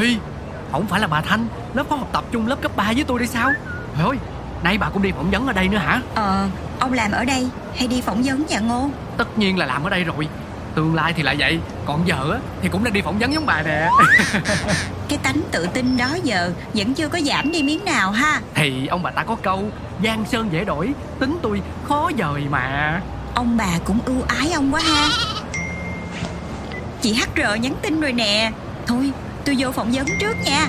Ê Không phải là bà Thanh. Lớp có học tập chung lớp cấp 3 với tôi đây sao? Trời ơi. Nay bà cũng đi phỏng vấn ở đây nữa hả? Ờ Ông làm ở đây hay đi phỏng vấn dạ Ngô? Tất nhiên là làm ở đây rồi. Tương lai thì lại vậy. Còn giờ á thì cũng đang đi phỏng vấn giống bà nè. Cái tánh tự tin đó giờ Vẫn chưa có giảm đi miếng nào ha. Thì ông bà ta có câu Giang sơn dễ đổi Tính tôi khó dời mà. Ông bà cũng ưu ái ông quá ha. Chị HR nhắn tin rồi nè. Thôi tôi vô phỏng vấn trước nha.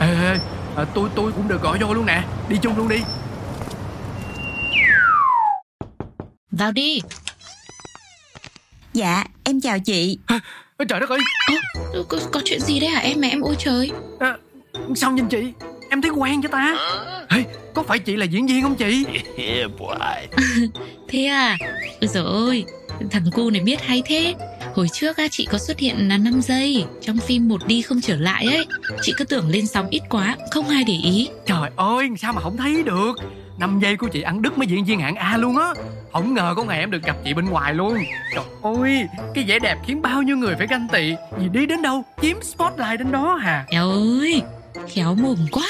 Ê, ê à, tôi tôi cũng được gọi vô luôn nè. Đi chung luôn đi. Vào đi. Dạ em chào chị. Ê, Trời đất ơi. Ơ, có, có chuyện gì đấy hả em mà em ôi trời? À, Sao nhìn chị? Em thấy quen cho ta? Ê, Có phải chị là diễn viên không chị? Yeah. Thế à? Ôi dồi ôi Thằng cu này biết hay thế Hồi trước á, chị có xuất hiện là 5 giây Trong phim một đi không trở lại ấy. Chị cứ tưởng lên sóng ít quá Không ai để ý. Trời ơi sao mà không thấy được? 5 giây của chị ăn đứt mấy diễn viên hạng A luôn á. Không ngờ có ngày em được gặp chị bên ngoài luôn. Trời ơi Cái vẻ đẹp khiến bao nhiêu người phải ganh tị. Vì đi đến đâu chiếm spotlight đến đó hà Eo ơi Khéo mồm quá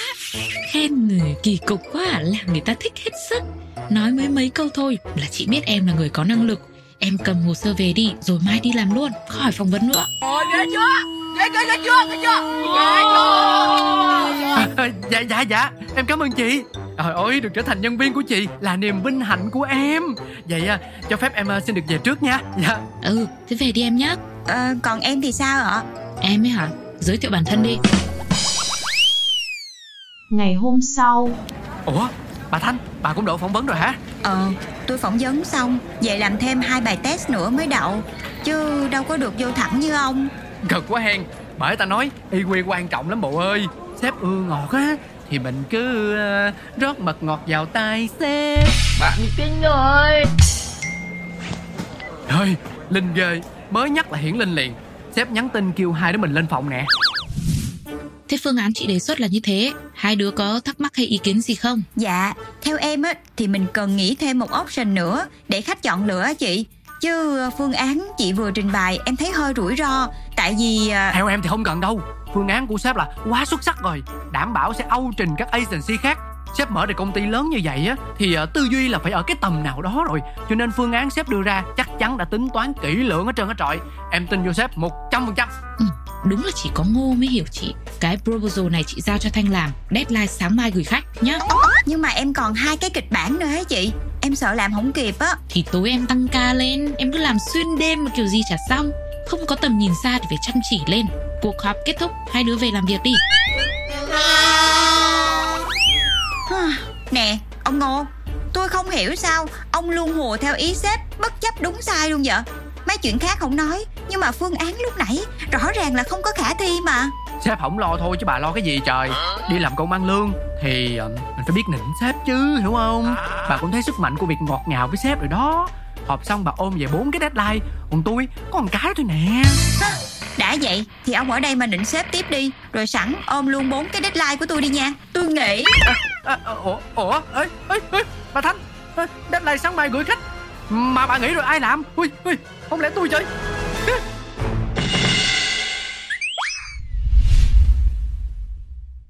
Khen người kỳ cục quá Làm người ta thích hết sức. Nói mới mấy câu thôi là chị biết em là người có năng lực Em cầm hồ sơ về đi Rồi mai đi làm luôn Khỏi phỏng vấn nữa. À, à, Dạ dạ dạ. Em cảm ơn chị. Trời ơi được trở thành nhân viên của chị Là niềm vinh hạnh của em. Vậy à, cho phép em à, xin được về trước nha. Dạ. Ừ thế về đi em nhé. Ờ, Còn em thì sao ạ? Em ấy hả? Giới thiệu bản thân đi. Ngày hôm sau, Ủa bà Thanh Bà cũng đậu phỏng vấn rồi hả? Ờ tôi phỏng vấn xong Về làm thêm hai bài test nữa mới đậu. Chứ đâu có được vô thẳng như ông. Cực quá hen. Bởi ta nói EQ quan trọng lắm bộ ơi. Sếp ưa ngọt á Thì mình cứ à, rót mật ngọt vào tay sếp. Bạn kinh rồi. Ơi Linh ghê. Mới nhắc là hiển Linh liền. Sếp nhắn tin kêu hai đứa mình lên phòng nè Thế phương án chị đề xuất là như thế. Hai đứa có thắc mắc hay ý kiến gì không? Dạ theo em á Thì mình cần nghĩ thêm một option nữa Để khách chọn lựa á chị. Chứ ờ, phương án chị vừa trình bày Em thấy hơi rủi ro Tại vì ờ, Theo em thì không cần đâu. Phương án của sếp là quá xuất sắc rồi. Đảm bảo sẽ âu trình các agency khác Sếp mở được công ty lớn như vậy á Thì ờ, tư duy là phải ở cái tầm nào đó rồi. Cho nên phương án sếp đưa ra Chắc chắn đã tính toán kỹ lưỡng hết trơn hết trọi. Em tin vô sếp 100% Đúng là chỉ có ngô mới hiểu chị. Cái proposal này chị giao cho Thanh làm Deadline sáng mai gửi khách nhá. Nhưng mà em còn hai cái kịch bản nữa ấy chị. Em sợ làm không kịp á. Thì tối em tăng ca lên Em cứ làm xuyên đêm mà kiểu gì chả xong. Không có tầm nhìn xa thì phải chăm chỉ lên. Cuộc họp kết thúc Hai đứa về làm việc đi Nè ông Ngô Tôi không hiểu sao Ông luôn hùa theo ý sếp Bất chấp đúng sai luôn vậy. Mấy chuyện khác không nói Nhưng mà phương án lúc nãy Rõ ràng là không có khả thi mà. Sếp không lo thôi chứ bà lo cái gì trời. Đi làm công ăn lương Thì ờ, mình phải biết nịnh sếp chứ hiểu không? Bà cũng thấy sức mạnh của việc ngọt ngào với sếp rồi đó. Họp xong bà ôm về bốn cái deadline. Còn tôi có một cái thôi nè đã vậy thì ông ở đây mà định xếp tiếp đi Rồi sẵn ôm luôn bốn cái deadline của tôi đi nha. Tôi nghĩ à, à, à Ủa, ủa, ê, ê, ê, bà Thanh Deadline sáng mai gửi khách. Mà bà nghĩ rồi ai làm? Ui, ui, không lẽ tôi chơi